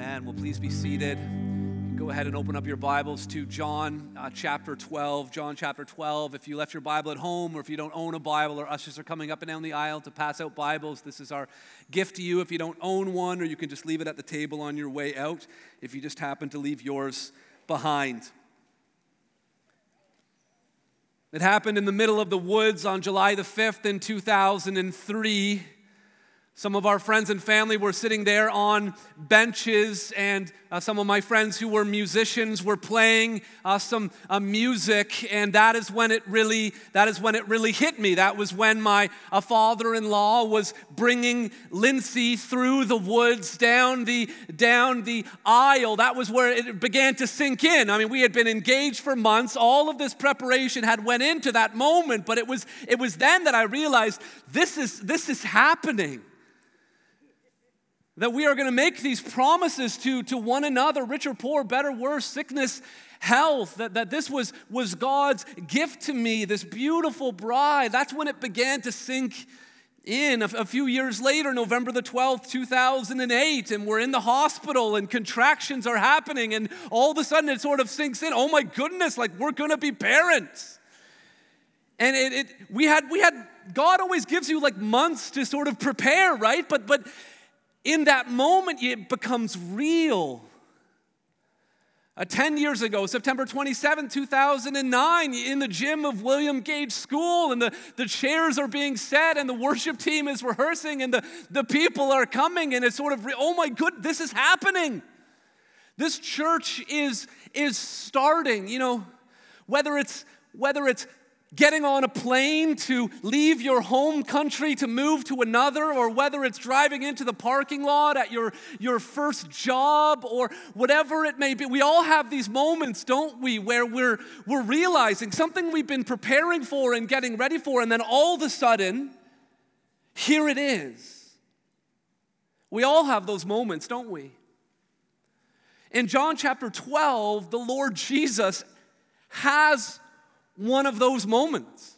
Amen. Well, please be seated. Go ahead and open up your Bibles to John uh, chapter 12. John chapter 12. If you left your Bible at home or if you don't own a Bible, or ushers are coming up and down the aisle to pass out Bibles, this is our gift to you. If you don't own one, or you can just leave it at the table on your way out if you just happen to leave yours behind. It happened in the middle of the woods on July the 5th in 2003. Some of our friends and family were sitting there on benches, and uh, some of my friends who were musicians were playing uh, some uh, music, and that is when it really that is when it really hit me. That was when my uh, father-in-law was bringing Lindsay through the woods down the down the aisle. That was where it began to sink in. I mean, we had been engaged for months. All of this preparation had went into that moment, but it was it was then that I realized this is this is happening that we are going to make these promises to, to one another, rich or poor, better, worse, sickness, health, that, that this was, was God's gift to me, this beautiful bride. That's when it began to sink in. A, a few years later, November the 12th, 2008, and we're in the hospital and contractions are happening, and all of a sudden it sort of sinks in. Oh my goodness, like we're going to be parents. And it, it, we had, we had, God always gives you like months to sort of prepare, right? But, but in that moment, it becomes real. Uh, 10 years ago, September 27, 2009, in the gym of William Gage School, and the, the chairs are being set, and the worship team is rehearsing, and the, the people are coming, and it's sort of, oh my good, this is happening. This church is, is starting, you know, whether it's whether it's getting on a plane to leave your home country to move to another, or whether it's driving into the parking lot at your, your first job, or whatever it may be. We all have these moments, don't we, where we're, we're realizing something we've been preparing for and getting ready for, and then all of a sudden, here it is. We all have those moments, don't we? In John chapter 12, the Lord Jesus has one of those moments.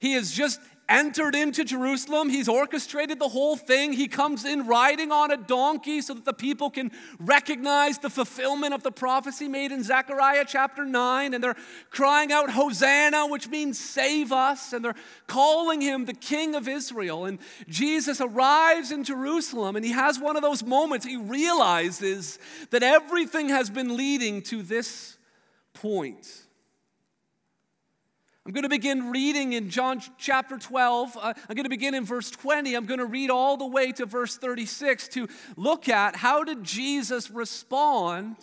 He has just entered into Jerusalem. He's orchestrated the whole thing. He comes in riding on a donkey so that the people can recognize the fulfillment of the prophecy made in Zechariah chapter 9. And they're crying out, Hosanna, which means save us. And they're calling him the King of Israel. And Jesus arrives in Jerusalem and he has one of those moments. He realizes that everything has been leading to this point. I'm going to begin reading in John chapter 12. Uh, I'm going to begin in verse 20. I'm going to read all the way to verse 36 to look at how did Jesus respond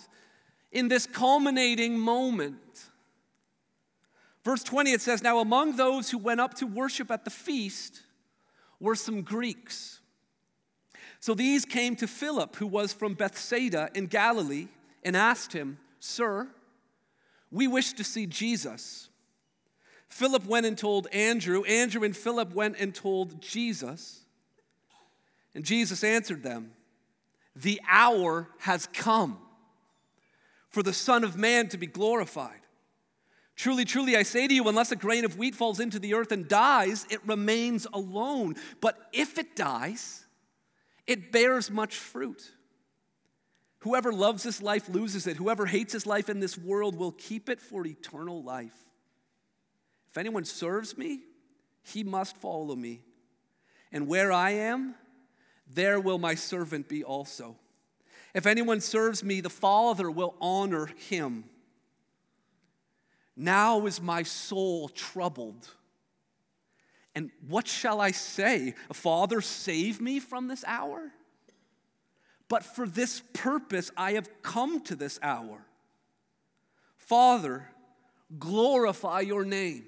in this culminating moment. Verse 20 it says, Now among those who went up to worship at the feast were some Greeks. So these came to Philip, who was from Bethsaida in Galilee, and asked him, Sir, we wish to see Jesus. Philip went and told Andrew. Andrew and Philip went and told Jesus. And Jesus answered them The hour has come for the Son of Man to be glorified. Truly, truly, I say to you, unless a grain of wheat falls into the earth and dies, it remains alone. But if it dies, it bears much fruit. Whoever loves this life loses it. Whoever hates his life in this world will keep it for eternal life. If anyone serves me, he must follow me. And where I am, there will my servant be also. If anyone serves me, the Father will honor him. Now is my soul troubled. And what shall I say? Father, save me from this hour? But for this purpose I have come to this hour. Father, glorify your name.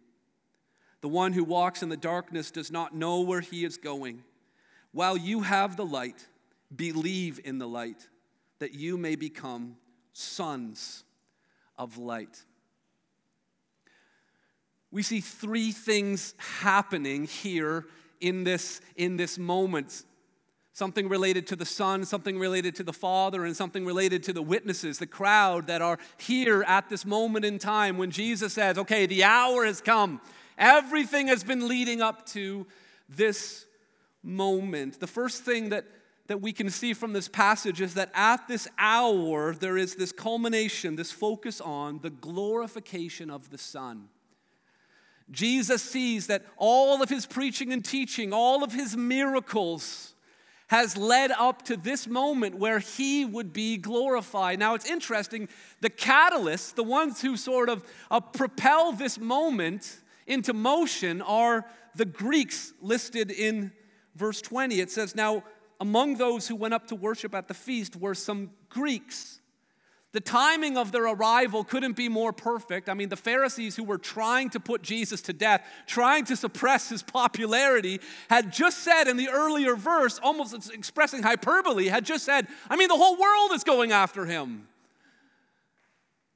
The one who walks in the darkness does not know where he is going. While you have the light, Believe in the light, that you may become sons of light. We see three things happening here in this, in this moment something related to the Son, something related to the Father, and something related to the witnesses, the crowd that are here at this moment in time when Jesus says, Okay, the hour has come. Everything has been leading up to this moment. The first thing that that we can see from this passage is that at this hour, there is this culmination, this focus on the glorification of the Son. Jesus sees that all of his preaching and teaching, all of his miracles, has led up to this moment where he would be glorified. Now, it's interesting, the catalysts, the ones who sort of uh, propel this moment into motion, are the Greeks listed in verse 20. It says, Now, among those who went up to worship at the feast were some Greeks. The timing of their arrival couldn't be more perfect. I mean, the Pharisees who were trying to put Jesus to death, trying to suppress his popularity, had just said in the earlier verse, almost expressing hyperbole, had just said, I mean, the whole world is going after him.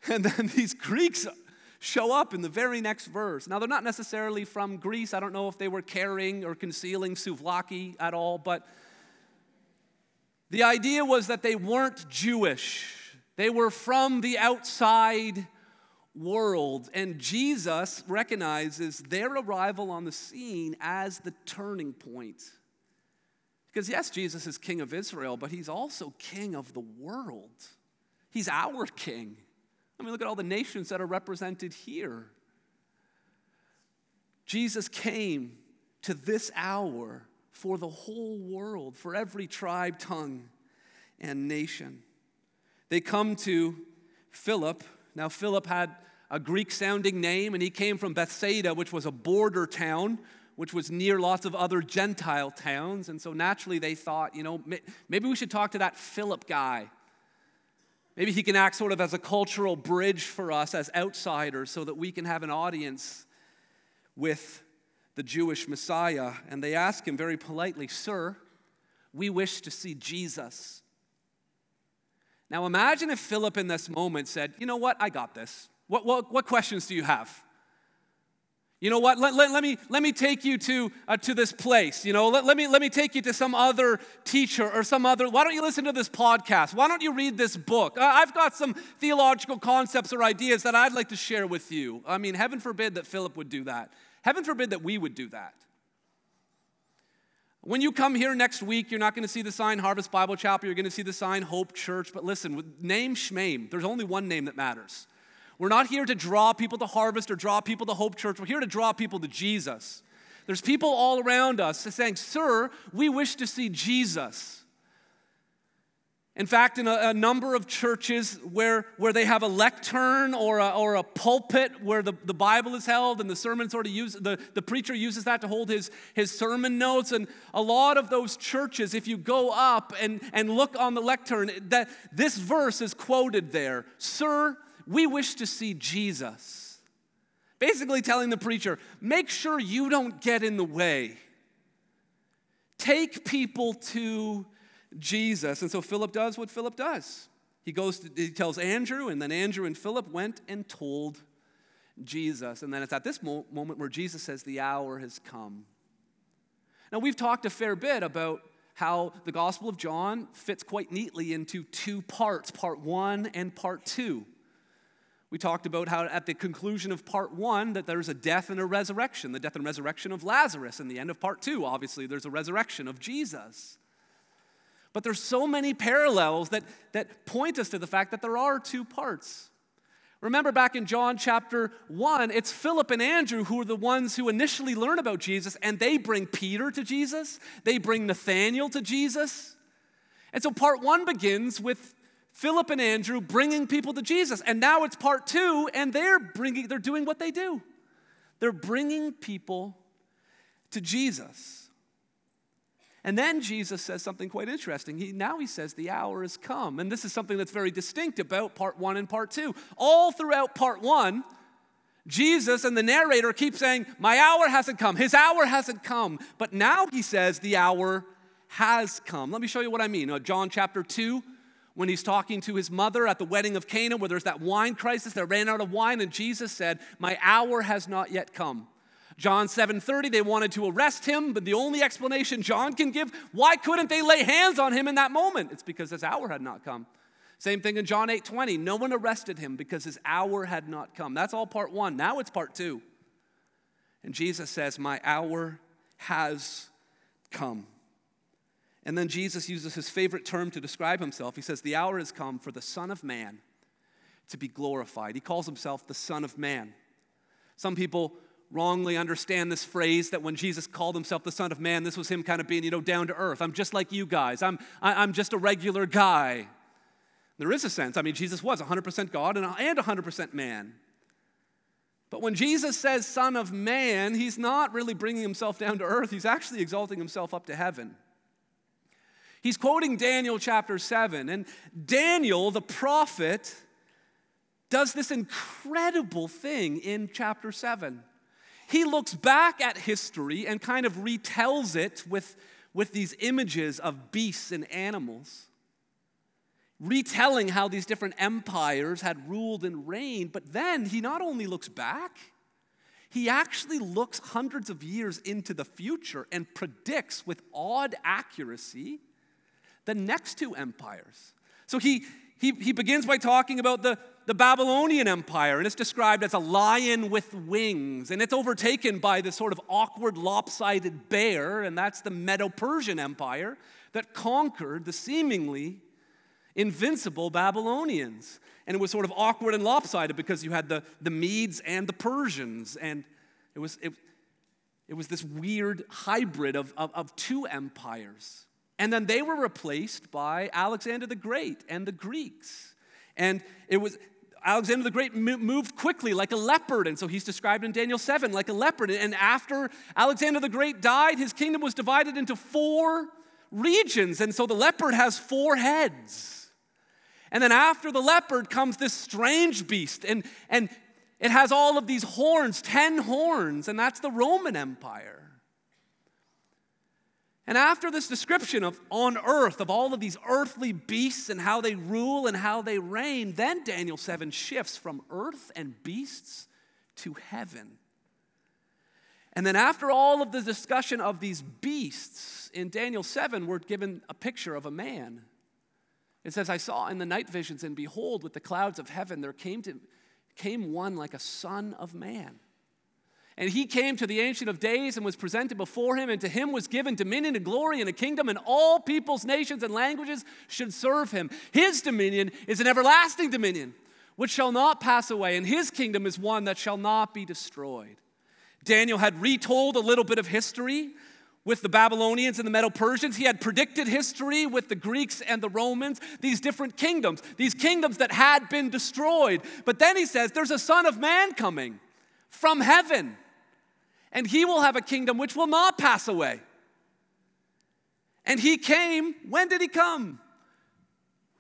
And then these Greeks show up in the very next verse. Now, they're not necessarily from Greece. I don't know if they were carrying or concealing souvlaki at all, but the idea was that they weren't Jewish, they were from the outside world. And Jesus recognizes their arrival on the scene as the turning point. Because, yes, Jesus is king of Israel, but he's also king of the world. He's our king. I mean, look at all the nations that are represented here. Jesus came to this hour for the whole world, for every tribe, tongue, and nation. They come to Philip. Now, Philip had a Greek sounding name, and he came from Bethsaida, which was a border town, which was near lots of other Gentile towns. And so naturally, they thought, you know, maybe we should talk to that Philip guy. Maybe he can act sort of as a cultural bridge for us as outsiders so that we can have an audience with the Jewish Messiah, and they ask him very politely, Sir, we wish to see Jesus. Now imagine if Philip in this moment said, You know what? I got this. What, what, what questions do you have? You know what? Let, let, let, me, let me take you to, uh, to this place. You know, let, let, me, let me take you to some other teacher or some other. Why don't you listen to this podcast? Why don't you read this book? Uh, I've got some theological concepts or ideas that I'd like to share with you. I mean, heaven forbid that Philip would do that. Heaven forbid that we would do that. When you come here next week, you're not going to see the sign Harvest Bible Chapel, you're going to see the sign Hope Church. But listen, name Shmame, there's only one name that matters. We're not here to draw people to Harvest or draw people to Hope Church. We're here to draw people to Jesus. There's people all around us saying, Sir, we wish to see Jesus. In fact, in a, a, number of churches where, where they have a lectern or a, or a pulpit where the, the Bible is held and the sermon sort of use, the, the preacher uses that to hold his, his sermon notes. And a lot of those churches, if you go up and, and look on the lectern, that this verse is quoted there. Sir, we wish to see Jesus. Basically telling the preacher, make sure you don't get in the way. Take people to Jesus. And so Philip does what Philip does. He goes, to, he tells Andrew, and then Andrew and Philip went and told Jesus. And then it's at this mo- moment where Jesus says, The hour has come. Now, we've talked a fair bit about how the Gospel of John fits quite neatly into two parts, part one and part two. We talked about how at the conclusion of part one that there's a death and a resurrection, the death and resurrection of Lazarus. And the end of part two, obviously, there's a resurrection of Jesus. But there's so many parallels that, that point us to the fact that there are two parts. Remember back in John chapter 1, it's Philip and Andrew who are the ones who initially learn about Jesus, and they bring Peter to Jesus, they bring Nathaniel to Jesus. And so part one begins with Philip and Andrew bringing people to Jesus. And now it's part two, and they're bringing, they're doing what they do. They're bringing people to Jesus. And then Jesus says something quite interesting. He, now he says, The hour has come. And this is something that's very distinct about part one and part two. All throughout part one, Jesus and the narrator keep saying, My hour hasn't come. His hour hasn't come. But now he says, The hour has come. Let me show you what I mean. Uh, John chapter 2, when he's talking to his mother at the wedding of Cana, where there's that wine crisis, they ran out of wine, and Jesus said, My hour has not yet come. John 7:30 they wanted to arrest him, but the only explanation John can give, why couldn't they lay hands on him in that moment? It's because his hour had not come. Same thing in John 8:20, no one arrested him because his hour had not come. That's all part 1. Now it's part 2. And Jesus says, "My hour has come." And then Jesus uses his favorite term to describe himself. He says, "The hour has come for the Son of man to be glorified." He calls himself the Son of Man. Some people wrongly understand this phrase that when Jesus called himself the Son of Man, this was him kind of being, you know, down to earth. I'm just like you guys. I'm, I, am just a regular guy. There is a sense. I mean, Jesus was 100% God and, and 100% man. But when Jesus says Son of Man, he's not really bringing himself down to earth, he's actually exalting himself up to heaven. He's quoting Daniel chapter 7, and Daniel, the prophet, does this incredible thing in chapter 7 he looks back at history and kind of retells it with, with these images of beasts and animals, retelling how these different empires had ruled and reigned. But then he not only looks back, he actually looks hundreds of years into the future and predicts with odd accuracy the next two empires. So he, he, he begins by talking about the, the Babylonian Empire, and it's described as a lion with wings, and it's overtaken by this sort of awkward, lopsided bear, and that's the Medo Persian Empire that conquered the seemingly invincible Babylonians. And it was sort of awkward and lopsided because you had the, the Medes and the Persians, and it was, it, it was this weird hybrid of, of, of two empires. And then they were replaced by Alexander the Great and the Greeks. And it was Alexander the Great moved quickly like a leopard, and so he's described in Daniel 7 like a leopard. And after Alexander the Great died, his kingdom was divided into four regions, and so the leopard has four heads. And then after the leopard comes this strange beast, and, and it has all of these horns, 10 horns, and that's the Roman Empire. And after this description of on earth, of all of these earthly beasts and how they rule and how they reign, then Daniel 7 shifts from earth and beasts to heaven. And then, after all of the discussion of these beasts, in Daniel 7, we're given a picture of a man. It says, I saw in the night visions, and behold, with the clouds of heaven, there came, to, came one like a son of man. And he came to the Ancient of Days and was presented before him, and to him was given dominion and glory and a kingdom, and all peoples, nations, and languages should serve him. His dominion is an everlasting dominion, which shall not pass away, and his kingdom is one that shall not be destroyed. Daniel had retold a little bit of history with the Babylonians and the Medo Persians. He had predicted history with the Greeks and the Romans, these different kingdoms, these kingdoms that had been destroyed. But then he says, There's a Son of Man coming from heaven and he will have a kingdom which will not pass away. And he came, when did he come?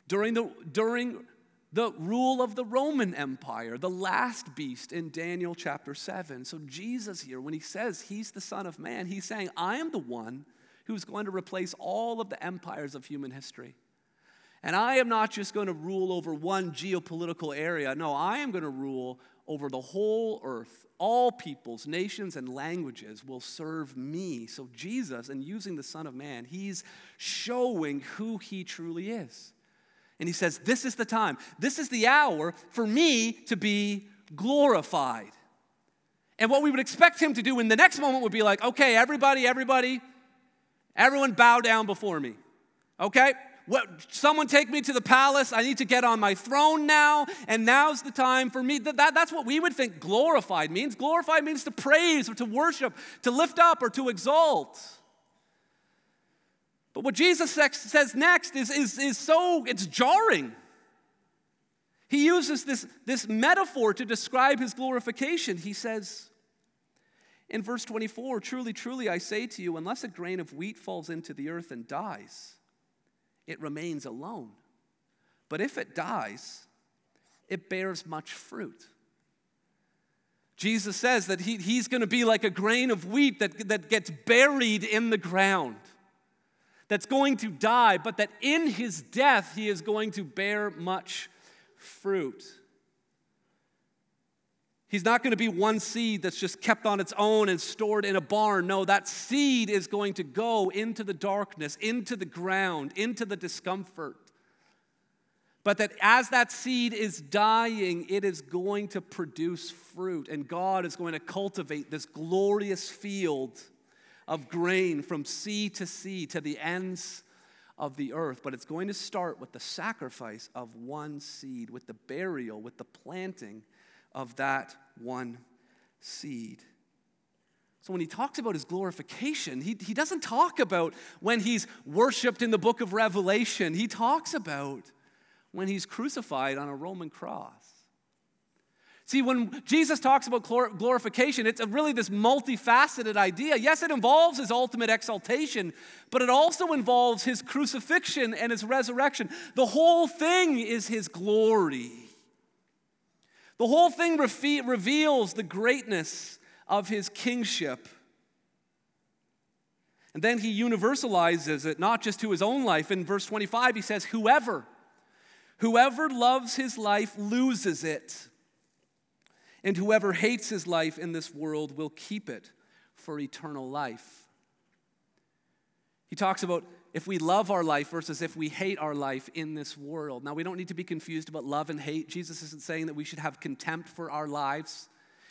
During the, during the rule of the Roman Empire, the last beast in Daniel chapter 7. So, Jesus here, when he says he's the Son of Man, he's saying, I am the one who's going to replace all of the empires of human history. And I am not just going to rule over one geopolitical area. No, I am going to rule over the whole earth. All peoples, nations, and languages will serve me. So, Jesus, and using the Son of Man, he's showing who he truly is. And he says, This is the time, this is the hour for me to be glorified. And what we would expect him to do in the next moment would be like, Okay, everybody, everybody, everyone bow down before me. Okay? What, someone take me to the palace. I need to get on my throne now, and now's the time for me. That, that, that's what we would think glorified means. Glorified means to praise or to worship, to lift up or to exalt. But what Jesus says next is, is, is so, it's jarring. He uses this, this metaphor to describe his glorification. He says in verse 24, Truly, truly, I say to you, unless a grain of wheat falls into the earth and dies, it remains alone. But if it dies, it bears much fruit. Jesus says that he, he's going to be like a grain of wheat that, that gets buried in the ground, that's going to die, but that in his death he is going to bear much fruit. He's not going to be one seed that's just kept on its own and stored in a barn. No, that seed is going to go into the darkness, into the ground, into the discomfort. But that as that seed is dying, it is going to produce fruit, and God is going to cultivate this glorious field of grain from sea to sea to the ends of the earth. But it's going to start with the sacrifice of one seed, with the burial, with the planting of that one seed. So when he talks about his glorification, he, he doesn't talk about when he's worshiped in the book of Revelation. He talks about when he's crucified on a Roman cross. See, when Jesus talks about glorification, it's really this multifaceted idea. Yes, it involves his ultimate exaltation, but it also involves his crucifixion and his resurrection. The whole thing is his glory. The whole thing reveals the greatness of his kingship. And then he universalizes it, not just to his own life. In verse 25, he says, Whoever Whoever loves his life loses it, and whoever hates his life in this world will keep it for eternal life. He talks about if we love our life versus if we hate our life in this world. Now, we don't need to be confused about love and hate. Jesus isn't saying that we should have contempt for our lives.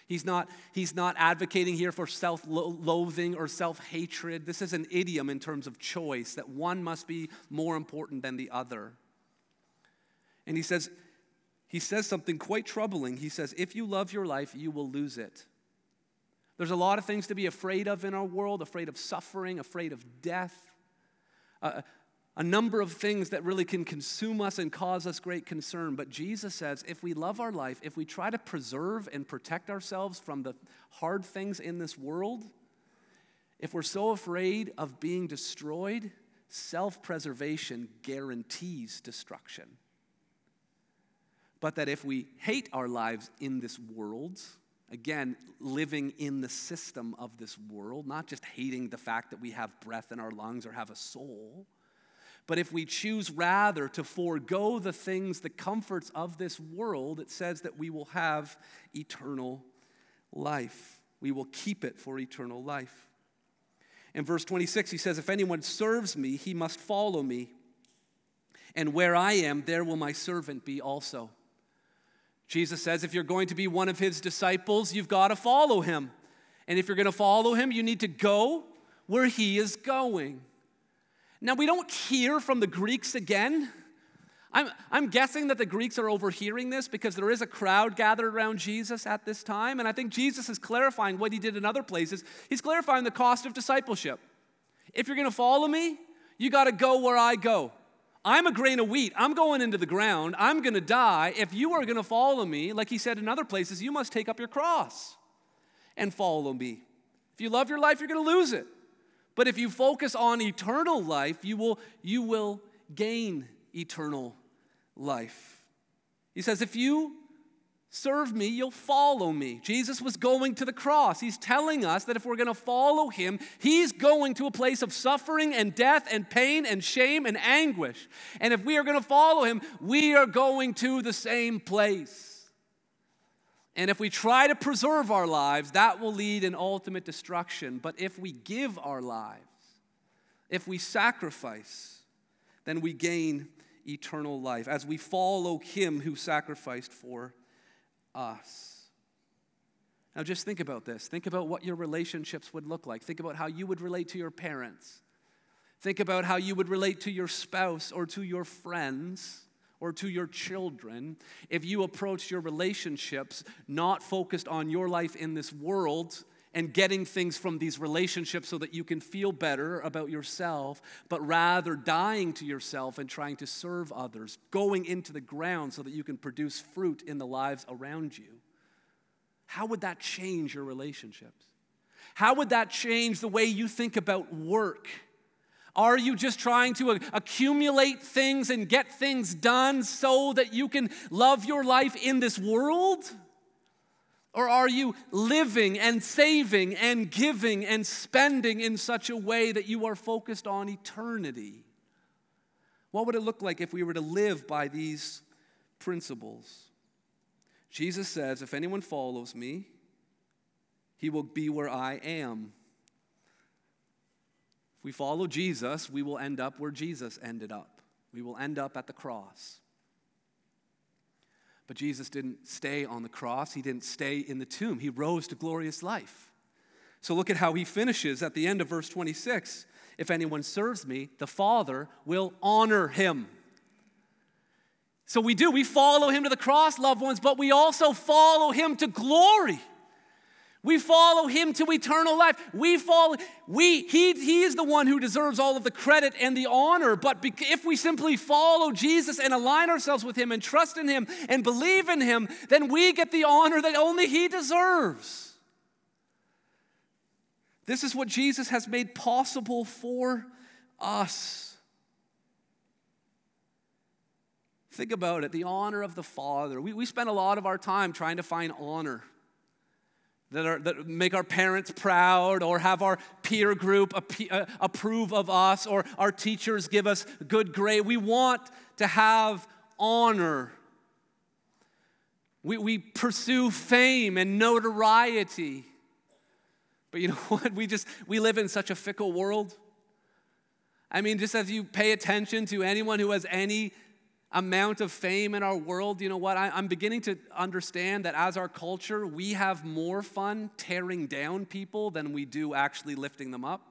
He's not, he's not advocating here for self loathing or self hatred. This is an idiom in terms of choice, that one must be more important than the other. And he says, he says something quite troubling. He says, If you love your life, you will lose it. There's a lot of things to be afraid of in our world afraid of suffering, afraid of death, uh, a number of things that really can consume us and cause us great concern. But Jesus says if we love our life, if we try to preserve and protect ourselves from the hard things in this world, if we're so afraid of being destroyed, self preservation guarantees destruction but that if we hate our lives in this world, again, living in the system of this world, not just hating the fact that we have breath in our lungs or have a soul, but if we choose rather to forego the things, the comforts of this world, it says that we will have eternal life. We will keep it for eternal life. In verse 26, he says, If anyone serves me, he must follow me. And where I am, there will my servant be also. Jesus says if you're going to be one of his disciples, you've got to follow him. And if you're going to follow him, you need to go where he is going. Now, we don't hear from the Greeks again. I'm, I'm guessing that the Greeks are overhearing this because there is a crowd gathered around Jesus at this time. And I think Jesus is clarifying what he did in other places. He's clarifying the cost of discipleship. If you're going to follow me, you got to go where I go. I'm a grain of wheat. I'm going into the ground. I'm going to die. If you are going to follow me, like he said in other places, you must take up your cross and follow me. If you love your life, you're going to lose it. But if you focus on eternal life, you will, you will gain eternal life. He says, if you serve me, you'll follow me. Jesus was going to the cross. He's telling us that if we're going to follow him, he's going to a place of suffering and death and pain and shame and anguish. And if we are going to follow him, we are going to the same place. And if we try to preserve our lives, that will lead in ultimate destruction. But if we give our lives, if we sacrifice, then we gain eternal life as we follow him who sacrificed for us. Now, just think about this. Think about what your relationships would look like. Think about how you would relate to your parents. Think about how you would relate to your spouse or to your friends or to your children if you approach your relationships not focused on your life in this world and getting things from these relationships so that you can feel better about yourself, but rather dying to yourself and trying to serve others, going into the ground so that you can produce fruit in the lives around you. How would that change your relationships? How would that change the way you think about work? Are you just trying to accumulate things and get things done so that you can love your life in this world? Or are you living and saving and giving and spending in such a way that you are focused on eternity? What would it look like if we were to live by these principles? Jesus says, If anyone follows me, he will be where I am. If we follow Jesus, we will end up where Jesus ended up. We will end up at the cross. But Jesus didn't stay on the cross, he didn't stay in the tomb. He rose to glorious life. So look at how he finishes at the end of verse 26. If anyone serves me, the Father will honor him. So we do, we follow him to the cross, loved ones, but we also follow him to glory. We follow him to eternal life. We follow, we, he, he is the one who deserves all of the credit and the honor. But if we simply follow Jesus and align ourselves with him and trust in him and believe in him, then we get the honor that only he deserves. This is what Jesus has made possible for us. Think about it the honor of the Father. We, we spend a lot of our time trying to find honor that, are, that make our parents proud or have our peer group uh, approve of us or our teachers give us good grade. We want to have honor. We, we pursue fame and notoriety. But you know what? We just, we live in such a fickle world. I mean, just as you pay attention to anyone who has any amount of fame in our world, you know what? I, am beginning to understand that as our culture, we have more fun tearing down people than we do actually lifting them up.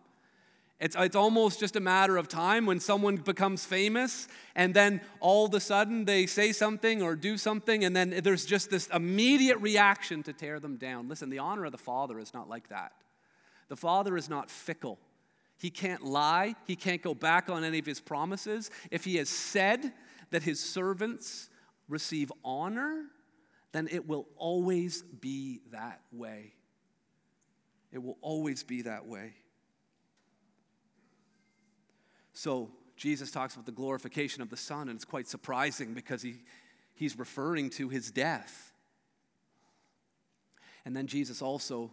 It's, it's almost just a matter of time when someone becomes famous and then all of a sudden they say something or do something and then there's just this immediate reaction to tear them down. Listen, the honor of the Father is not like that. The Father is not fickle. He can't lie. He can't go back on any of his promises. If he has said that his servants receive honor, then it will always be that way. It will always be that way. So, Jesus talks about the glorification of the Son, and it's quite surprising because he, he's referring to his death. And then Jesus also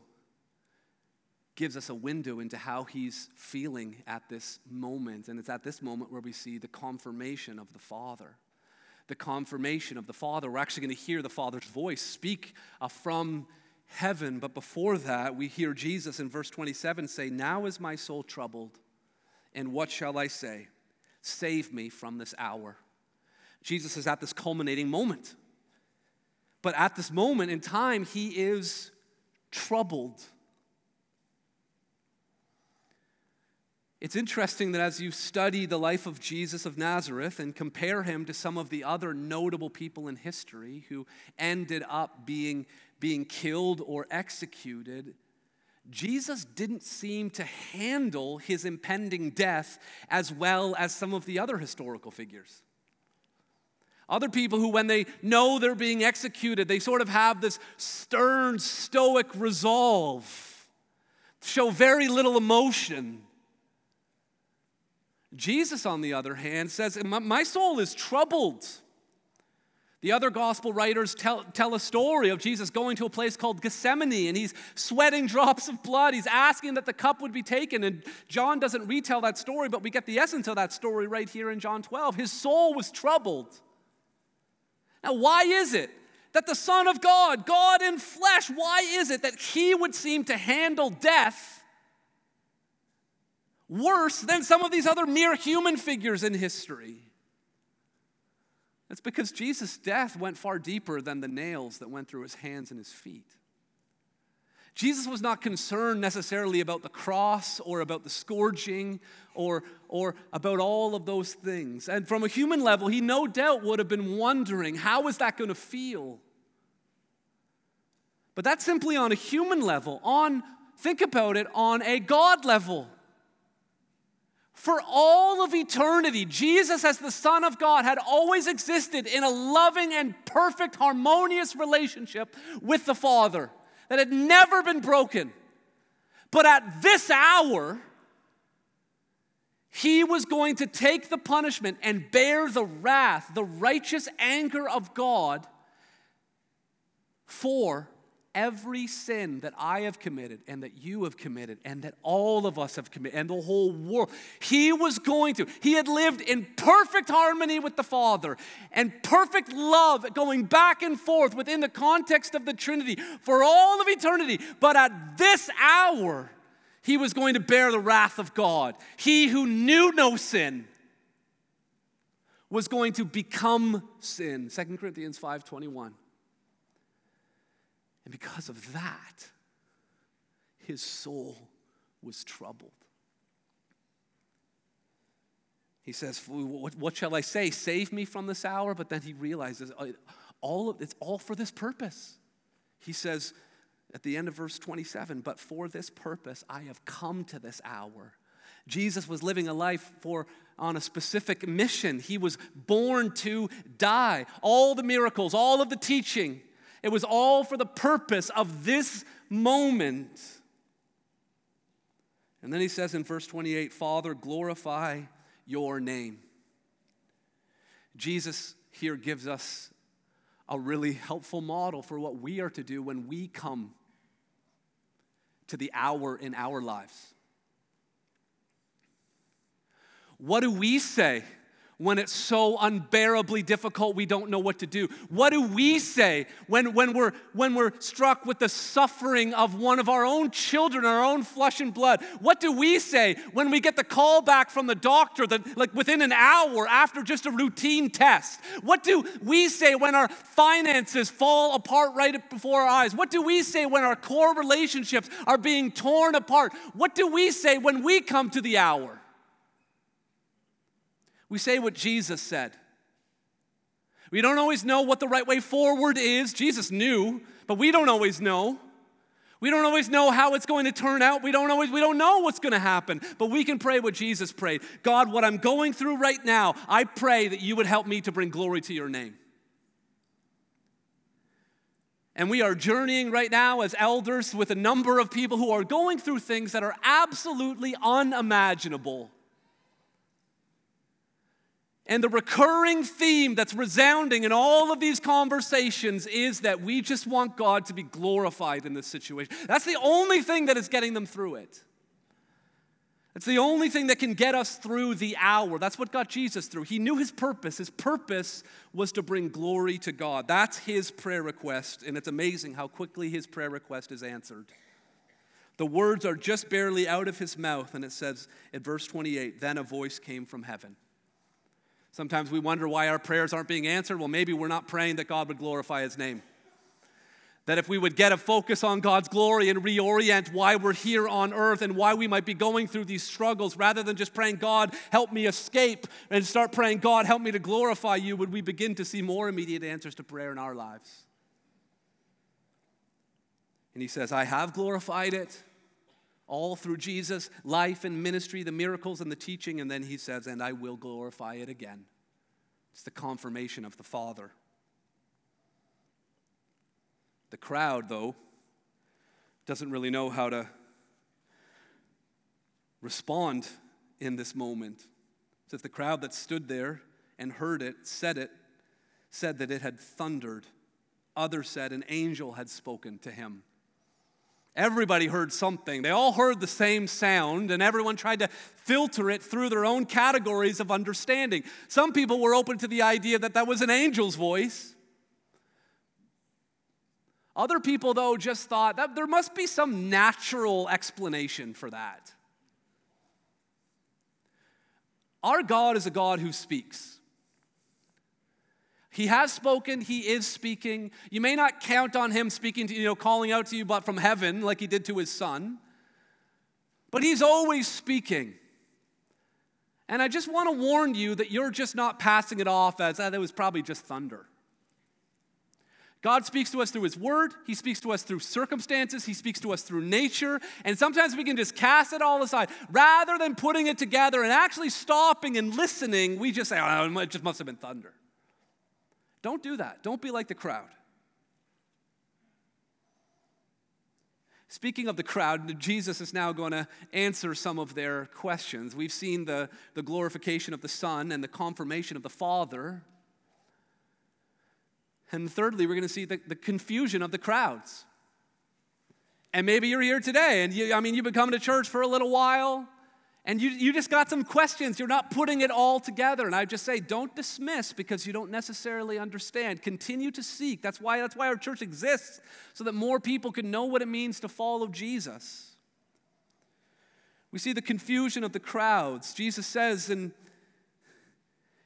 gives us a window into how he's feeling at this moment. And it's at this moment where we see the confirmation of the Father. The confirmation of the Father. We're actually going to hear the Father's voice speak uh, from heaven. But before that, we hear Jesus in verse 27 say, Now is my soul troubled, and what shall I say? Save me from this hour. Jesus is at this culminating moment. But at this moment in time, he is troubled. It's interesting that as you study the life of Jesus of Nazareth and compare him to some of the other notable people in history who ended up being, being killed or executed, Jesus didn't seem to handle his impending death as well as some of the other historical figures. Other people who, when they know they're being executed, they sort of have this stern, stoic resolve, show very little emotion. Jesus, on the other hand, says, My soul is troubled. The other gospel writers tell, tell a story of Jesus going to a place called Gethsemane and he's sweating drops of blood. He's asking that the cup would be taken. And John doesn't retell that story, but we get the essence of that story right here in John 12. His soul was troubled. Now, why is it that the Son of God, God in flesh, why is it that he would seem to handle death worse than some of these other mere human figures in history. It's because Jesus' death went far deeper than the nails that went through his hands and his feet. Jesus was not concerned necessarily about the cross or about the scourging or, or about all of those things. And from a human level, he no doubt would have been wondering how is that going to feel? But that's simply on a human level. On think about it on a God level. For all of eternity, Jesus, as the Son of God, had always existed in a loving and perfect, harmonious relationship with the Father that had never been broken. But at this hour, he was going to take the punishment and bear the wrath, the righteous anger of God for every sin that I have committed and that you have committed and that all of us have committed and the whole world. He was going to. He had lived in perfect harmony with the Father and perfect love going back and forth within the context of the Trinity for all of eternity. But at this hour, he was going to bear the wrath of God. He who knew no sin was going to become sin. 2 Corinthians 5:21. And because of that, his soul was troubled. He says, What shall I say? Save me from this hour? But then he realizes uh, all of, it's all for this purpose. He says at the end of verse 27 But for this purpose I have come to this hour. Jesus was living a life for on a specific mission. He was born to die. All the miracles, all of the teaching, it was all for the purpose of this moment. And then he says in verse 28 Father, glorify your name. Jesus here gives us a really helpful model for what we are to do when we come to the hour in our lives. What do we say when it's so unbearably difficult we don't know what to do? What do we say when, when, we're, when we're struck with the suffering of one of our own children, our own flesh and blood? What do we say when we get the call back from the doctor that like within an hour after just a routine test? What do we say when our finances fall apart right before our eyes? What do we say when our core relationships are being torn apart? What do we say when we come to the hour? We say what Jesus said. We don't always know what the right way forward is. Jesus knew, but we don't always know. We don't always know how it's going to turn out. We don't always we don't know what's going to happen. But we can pray what Jesus prayed. God, what I'm going through right now, I pray that you would help me to bring glory to your name. And we are journeying right now as elders with a number of people who are going through things that are absolutely unimaginable. And the recurring theme that's resounding in all of these conversations is that we just want God to be glorified in this situation. That's the only thing that is getting them through it. It's the only thing that can get us through the hour. That's what got Jesus through. He knew his purpose. His purpose was to bring glory to God. That's his prayer request, and it's amazing how quickly his prayer request is answered. The words are just barely out of his mouth, and it says in verse 28 Then a voice came from heaven. Sometimes we wonder why our prayers aren't being answered. Well, maybe we're not praying that God would glorify His name. That if we would get a focus on God's glory and reorient why we're here on earth and why we might be going through these struggles, rather than just praying, God, help me escape, and start praying, God, help me to glorify you, would we begin to see more immediate answers to prayer in our lives? And He says, I have glorified it all through Jesus' life and ministry, the miracles and the teaching. And then he says, And I will glorify it again. It's the confirmation of the Father. The crowd, though, doesn't really know how to respond in this moment. It's if the crowd that stood there and heard it, said it, said that it had thundered. Others said an angel had spoken to him. Everybody heard something. They all heard the same sound, and everyone tried to filter it through their own categories of understanding. Some people were open to the idea that that was an angel's voice. Other people, though, just thought that there must be some natural explanation for that. Our God is a God who speaks. He has spoken, he is speaking. You may not count on him speaking to you know calling out to you but from heaven like he did to his son. But he's always speaking. And I just want to warn you that you're just not passing it off as that ah, it was probably just thunder. God speaks to us through His Word, He speaks to us through circumstances, He speaks to us through nature, and sometimes we can just cast it all aside. Rather than putting it together and actually stopping and listening, we just say, oh, it just must have been thunder. Don't do that. Don't be like the crowd. Speaking of the crowd, Jesus is now going to answer some of their questions. We've seen the, the glorification of the Son and the confirmation of the Father. And thirdly, we're going to see the, the confusion of the crowds. And maybe you're here today, and you, I mean, you've been coming to church for a little while, and you, you just got some questions. You're not putting it all together. And I just say, don't dismiss because you don't necessarily understand. Continue to seek. That's why, that's why our church exists, so that more people can know what it means to follow Jesus. We see the confusion of the crowds. Jesus says in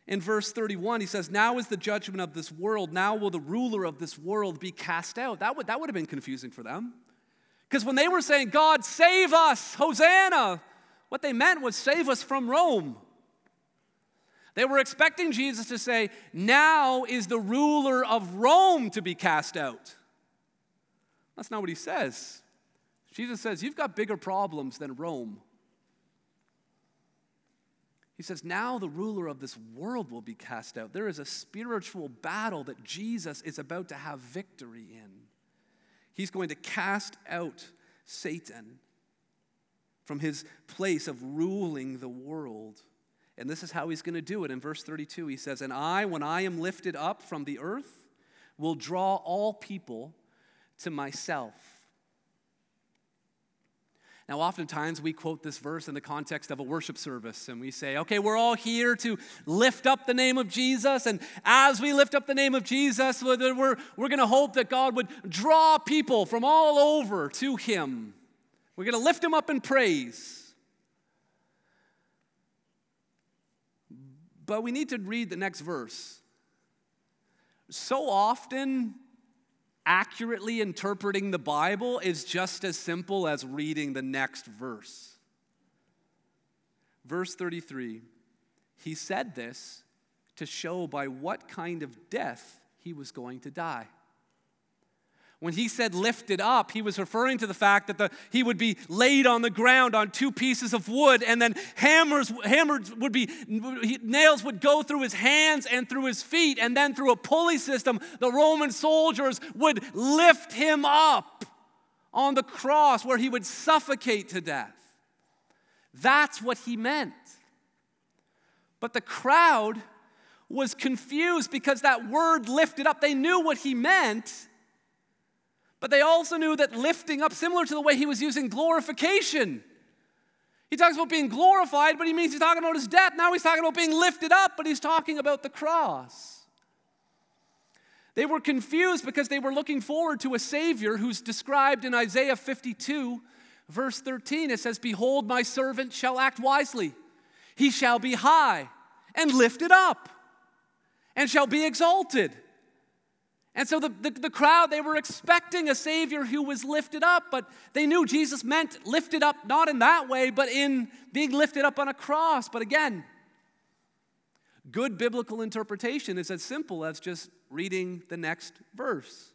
in verse 31, he says, Now is the judgment of this world. Now will the ruler of this world be cast out. That would, that would have been confusing for them. Because when they were saying, God, save us, Hosanna, what they meant was save us from Rome. They were expecting Jesus to say, Now is the ruler of Rome to be cast out. That's not what he says. Jesus says, You've got bigger problems than Rome. He says, Now the ruler of this world will be cast out. There is a spiritual battle that Jesus is about to have victory in. He's going to cast out Satan from his place of ruling the world. And this is how he's going to do it. In verse 32, he says, And I, when I am lifted up from the earth, will draw all people to myself. Now, oftentimes we quote this verse in the context of a worship service, and we say, okay, we're all here to lift up the name of Jesus. And as we lift up the name of Jesus, we're, we're going to hope that God would draw people from all over to Him. We're going to lift Him up in praise. But we need to read the next verse. So often, accurately interpreting the Bible is just as simple as reading the next verse. Verse 33 He said this to show by what kind of death he was going to die. When he said lifted up, he was referring to the fact that the, he would be laid on the ground on two pieces of wood, and then hammers, hammers would be, nails would go through his hands and through his feet, and then through a pulley system, the Roman soldiers would lift him up on the cross where he would suffocate to death. That's what he meant. But the crowd was confused because that word lifted up, they knew what he meant but they also knew that lifting up, similar to the way he was using glorification, he talks about being glorified, but he means he's talking about his death. Now he's talking about being lifted up, but he's talking about the cross. They were confused because they were looking forward to a Savior who's described in Isaiah 52, verse 13. It says, Behold, my servant shall act wisely, he shall be high and lifted up, and shall be exalted. And so the, the, the, crowd, they were expecting a Savior who was lifted up, but they knew Jesus meant lifted up not in that way, but in being lifted up on a cross. But again, good biblical interpretation is as simple as just reading the next verse.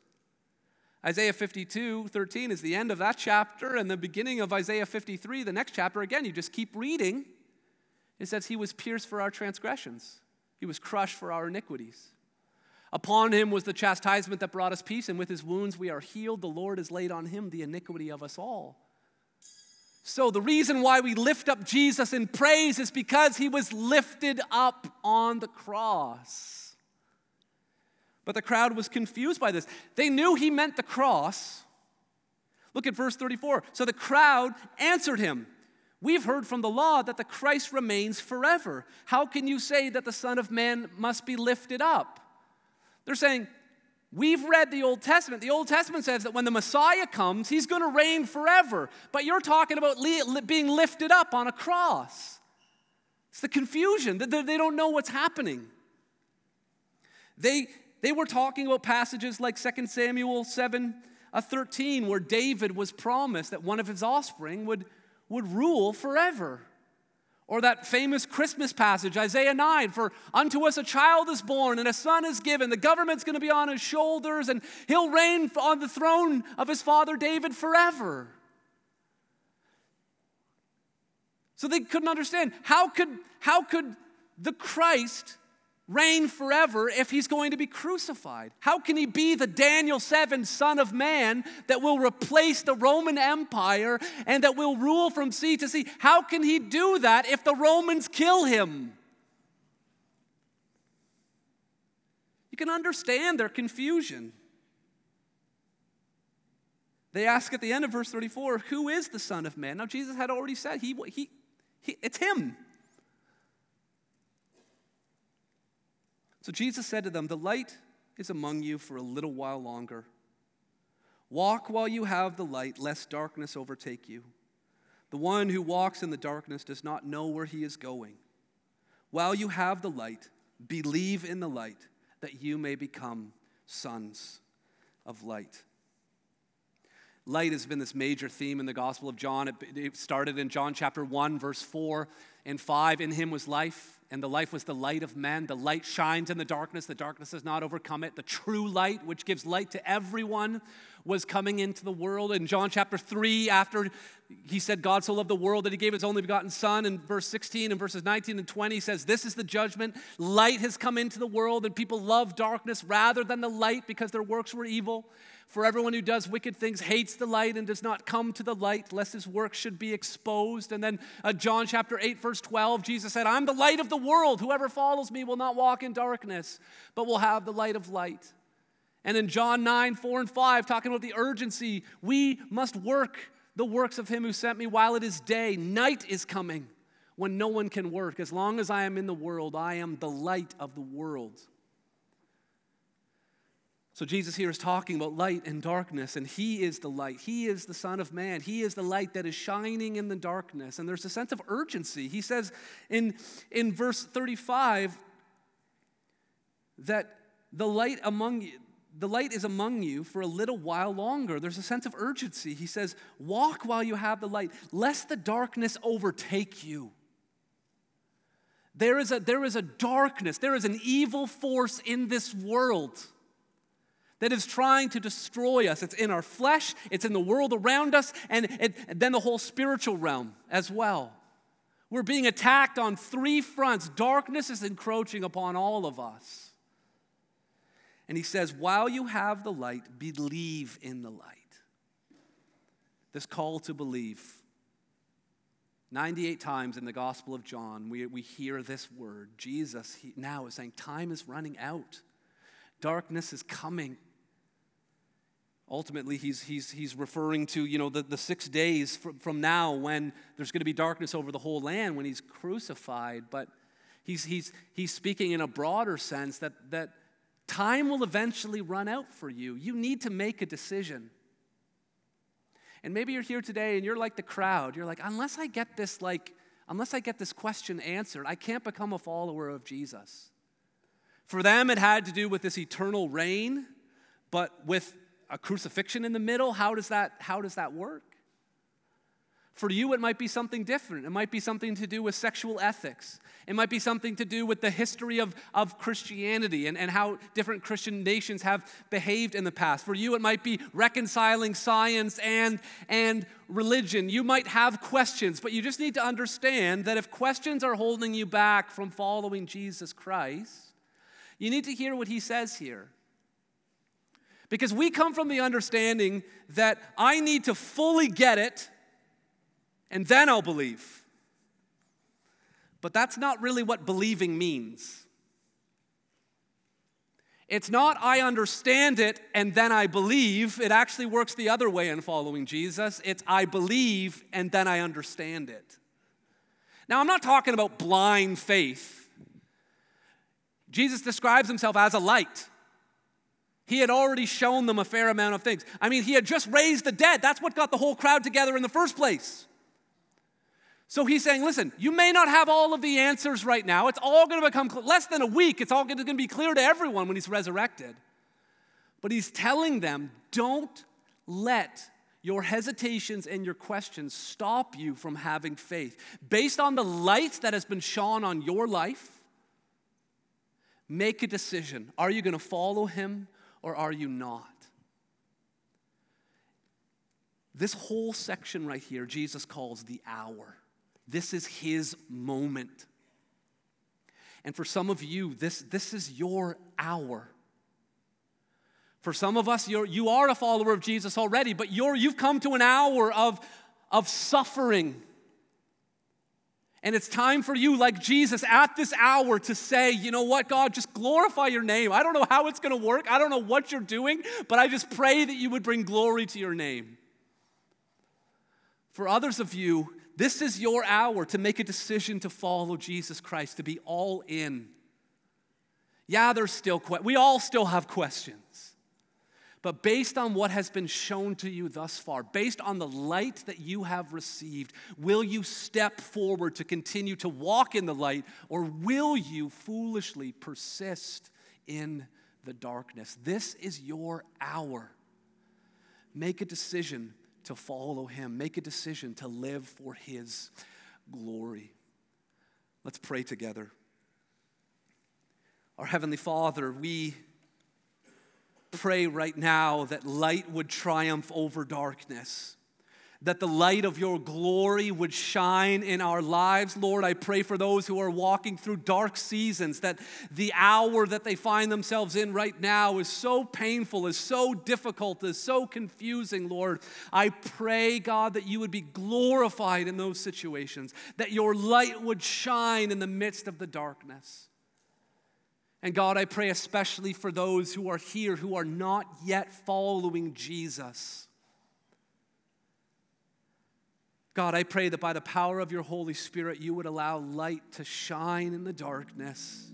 Isaiah 52, 13 is the end of that chapter, and the beginning of Isaiah 53, the next chapter. Again, you just keep reading. It says, He was pierced for our transgressions, He was crushed for our iniquities. Upon him was the chastisement that brought us peace, and with his wounds we are healed. The Lord has laid on him the iniquity of us all. So, the reason why we lift up Jesus in praise is because he was lifted up on the cross. But the crowd was confused by this. They knew he meant the cross. Look at verse 34. So the crowd answered him We've heard from the law that the Christ remains forever. How can you say that the Son of Man must be lifted up? They're saying, We've read the Old Testament. The Old Testament says that when the Messiah comes, he's going to reign forever. But you're talking about being lifted up on a cross. It's the confusion. That they don't know what's happening. They, they were talking about passages like 2 Samuel 7 uh, 13, where David was promised that one of his offspring would, would rule forever. Or that famous Christmas passage, Isaiah 9 For unto us a child is born, and a son is given. The government's going to be on his shoulders, and he'll reign on the throne of his father David forever. So they couldn't understand how could, how could the Christ reign forever if he's going to be crucified? How can he be the Daniel 7 Son of Man that will replace the Roman Empire and that will rule from sea to sea? How can he do that if the Romans kill him? You can understand their confusion. They ask at the end of verse 34, Who is the Son of Man? Now, Jesus had already said, he, he, he, It's him. So Jesus said to them, The light is among you for a little while longer. Walk while you have the light, lest darkness overtake you. The one who walks in the darkness does not know where he is going. While you have the light, believe in the light, that you may become sons of light. Light has been this major theme in the Gospel of John. It, started in John chapter 1, verse 4 and 5. In him was life and the life was the light of men. The light shines in the darkness, the darkness has not overcome it. The true light, which gives light to everyone, was coming into the world. In John chapter 3, after he said, God so loved the world that he gave his only begotten Son, in verse 16 and verses 19 and 20, he says, This is the judgment. Light has come into the world, and people love darkness rather than the light because their works were evil. For everyone who does wicked things hates the light and does not come to the light, lest his work should be exposed. And then uh, John chapter 8, verse 12, Jesus said, I'm the light of the world. Whoever follows me will not walk in darkness, but will have the light of light. And in John 9, 4 and 5, talking about the urgency, we must work the works of him who sent me while it is day. Night is coming when no one can work. As long as I am in the world, I am the light of the world. So Jesus here is talking about light and darkness, and He is the light. He is the Son of Man. He is the light that is shining in the darkness. And there's a sense of urgency. He says in, in verse 35 that the light among you, the light is among you for a little while longer. There's a sense of urgency. He says, Walk while you have the light, lest the darkness overtake you. There is a, there is a darkness, there is an evil force in this world that is trying to destroy us. It's in our flesh, it's in the world around us, and, it, and then the whole spiritual realm as well. We're being attacked on three fronts. Darkness is encroaching upon all of us. And he says, while you have the light, believe in the light. This call to believe. 98 times in the Gospel of John, we, we hear this word. Jesus he, now is saying, Time is running out, darkness is coming. Ultimately, he's, he's, he's referring to, you know, the, the six days from, from now when there's going to be darkness over the whole land when he's crucified. But he's, he's, he's speaking in a broader sense that, that time will eventually run out for you. You need to make a decision. And maybe you're here today and you're like the crowd. You're like, unless I get this, like, unless I get this question answered, I can't become a follower of Jesus. For them, it had to do with this eternal reign, but with a crucifixion in the middle? How does that, how does that work? For you, it might be something different. It might be something to do with sexual ethics. It might be something to do with the history of, of Christianity and, and how different Christian nations have behaved in the past. For you, it might be reconciling science and, and religion. You might have questions, but you just need to understand that if questions are holding you back from following Jesus Christ, you need to hear what he says here. Because we come from the understanding that I need to fully get it and then I'll believe. But that's not really what believing means. It's not I understand it and then I believe. It actually works the other way in following Jesus. It's I believe and then I understand it. Now, I'm not talking about blind faith. Jesus describes himself as a light. He had already shown them a fair amount of things. I mean, he had just raised the dead. That's what got the whole crowd together in the first place. So he's saying, listen, you may not have all of the answers right now. It's all going to become less than a week. It's all going to be clear to everyone when he's resurrected. But he's telling them, don't let your hesitations and your questions stop you from having faith. Based on the light that has been shone on your life, make a decision. Are you going to follow him or are you not? This whole section right here, Jesus calls the hour. This is his moment. And for some of you, this, this is your hour. For some of us, you're, you are a follower of Jesus already, but you're, you've come to an hour of, of suffering. And it's time for you, like Jesus, at this hour to say, you know what, God, just glorify your name. I don't know how it's going to work. I don't know what you're doing, but I just pray that you would bring glory to your name. For others of you, this is your hour to make a decision to follow Jesus Christ, to be all in. Yeah, there's still, we all still have questions. But based on what has been shown to you thus far, based on the light that you have received, will you step forward to continue to walk in the light, or will you foolishly persist in the darkness? This is your hour. Make a decision to follow him, make a decision to live for his glory. Let's pray together. Our Heavenly Father, we pray right now that light would triumph over darkness that the light of your glory would shine in our lives. Lord, I pray for those who are walking through dark seasons, that the hour that they find themselves in right now is so painful, is so difficult, is so confusing, Lord. I pray, God, that you would be glorified in those situations, that your light would shine in the midst of the darkness. And God, I pray especially for those who are here who are not yet following Jesus. God, I pray that by the power of your Holy Spirit, you would allow light to shine in the darkness,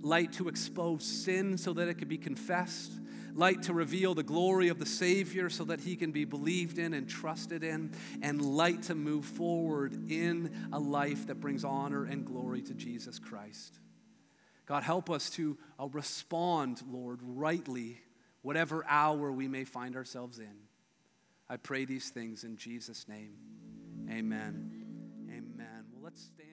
light to expose sin so that it can be confessed, light to reveal the glory of the Savior so that he can be believed in and trusted in, and light to move forward in a life that brings honor and glory to Jesus Christ. God, help us to uh, respond, Lord, rightly, whatever hour we may find ourselves in. I pray these things in Jesus' name. Amen. Amen. Well, let's stand.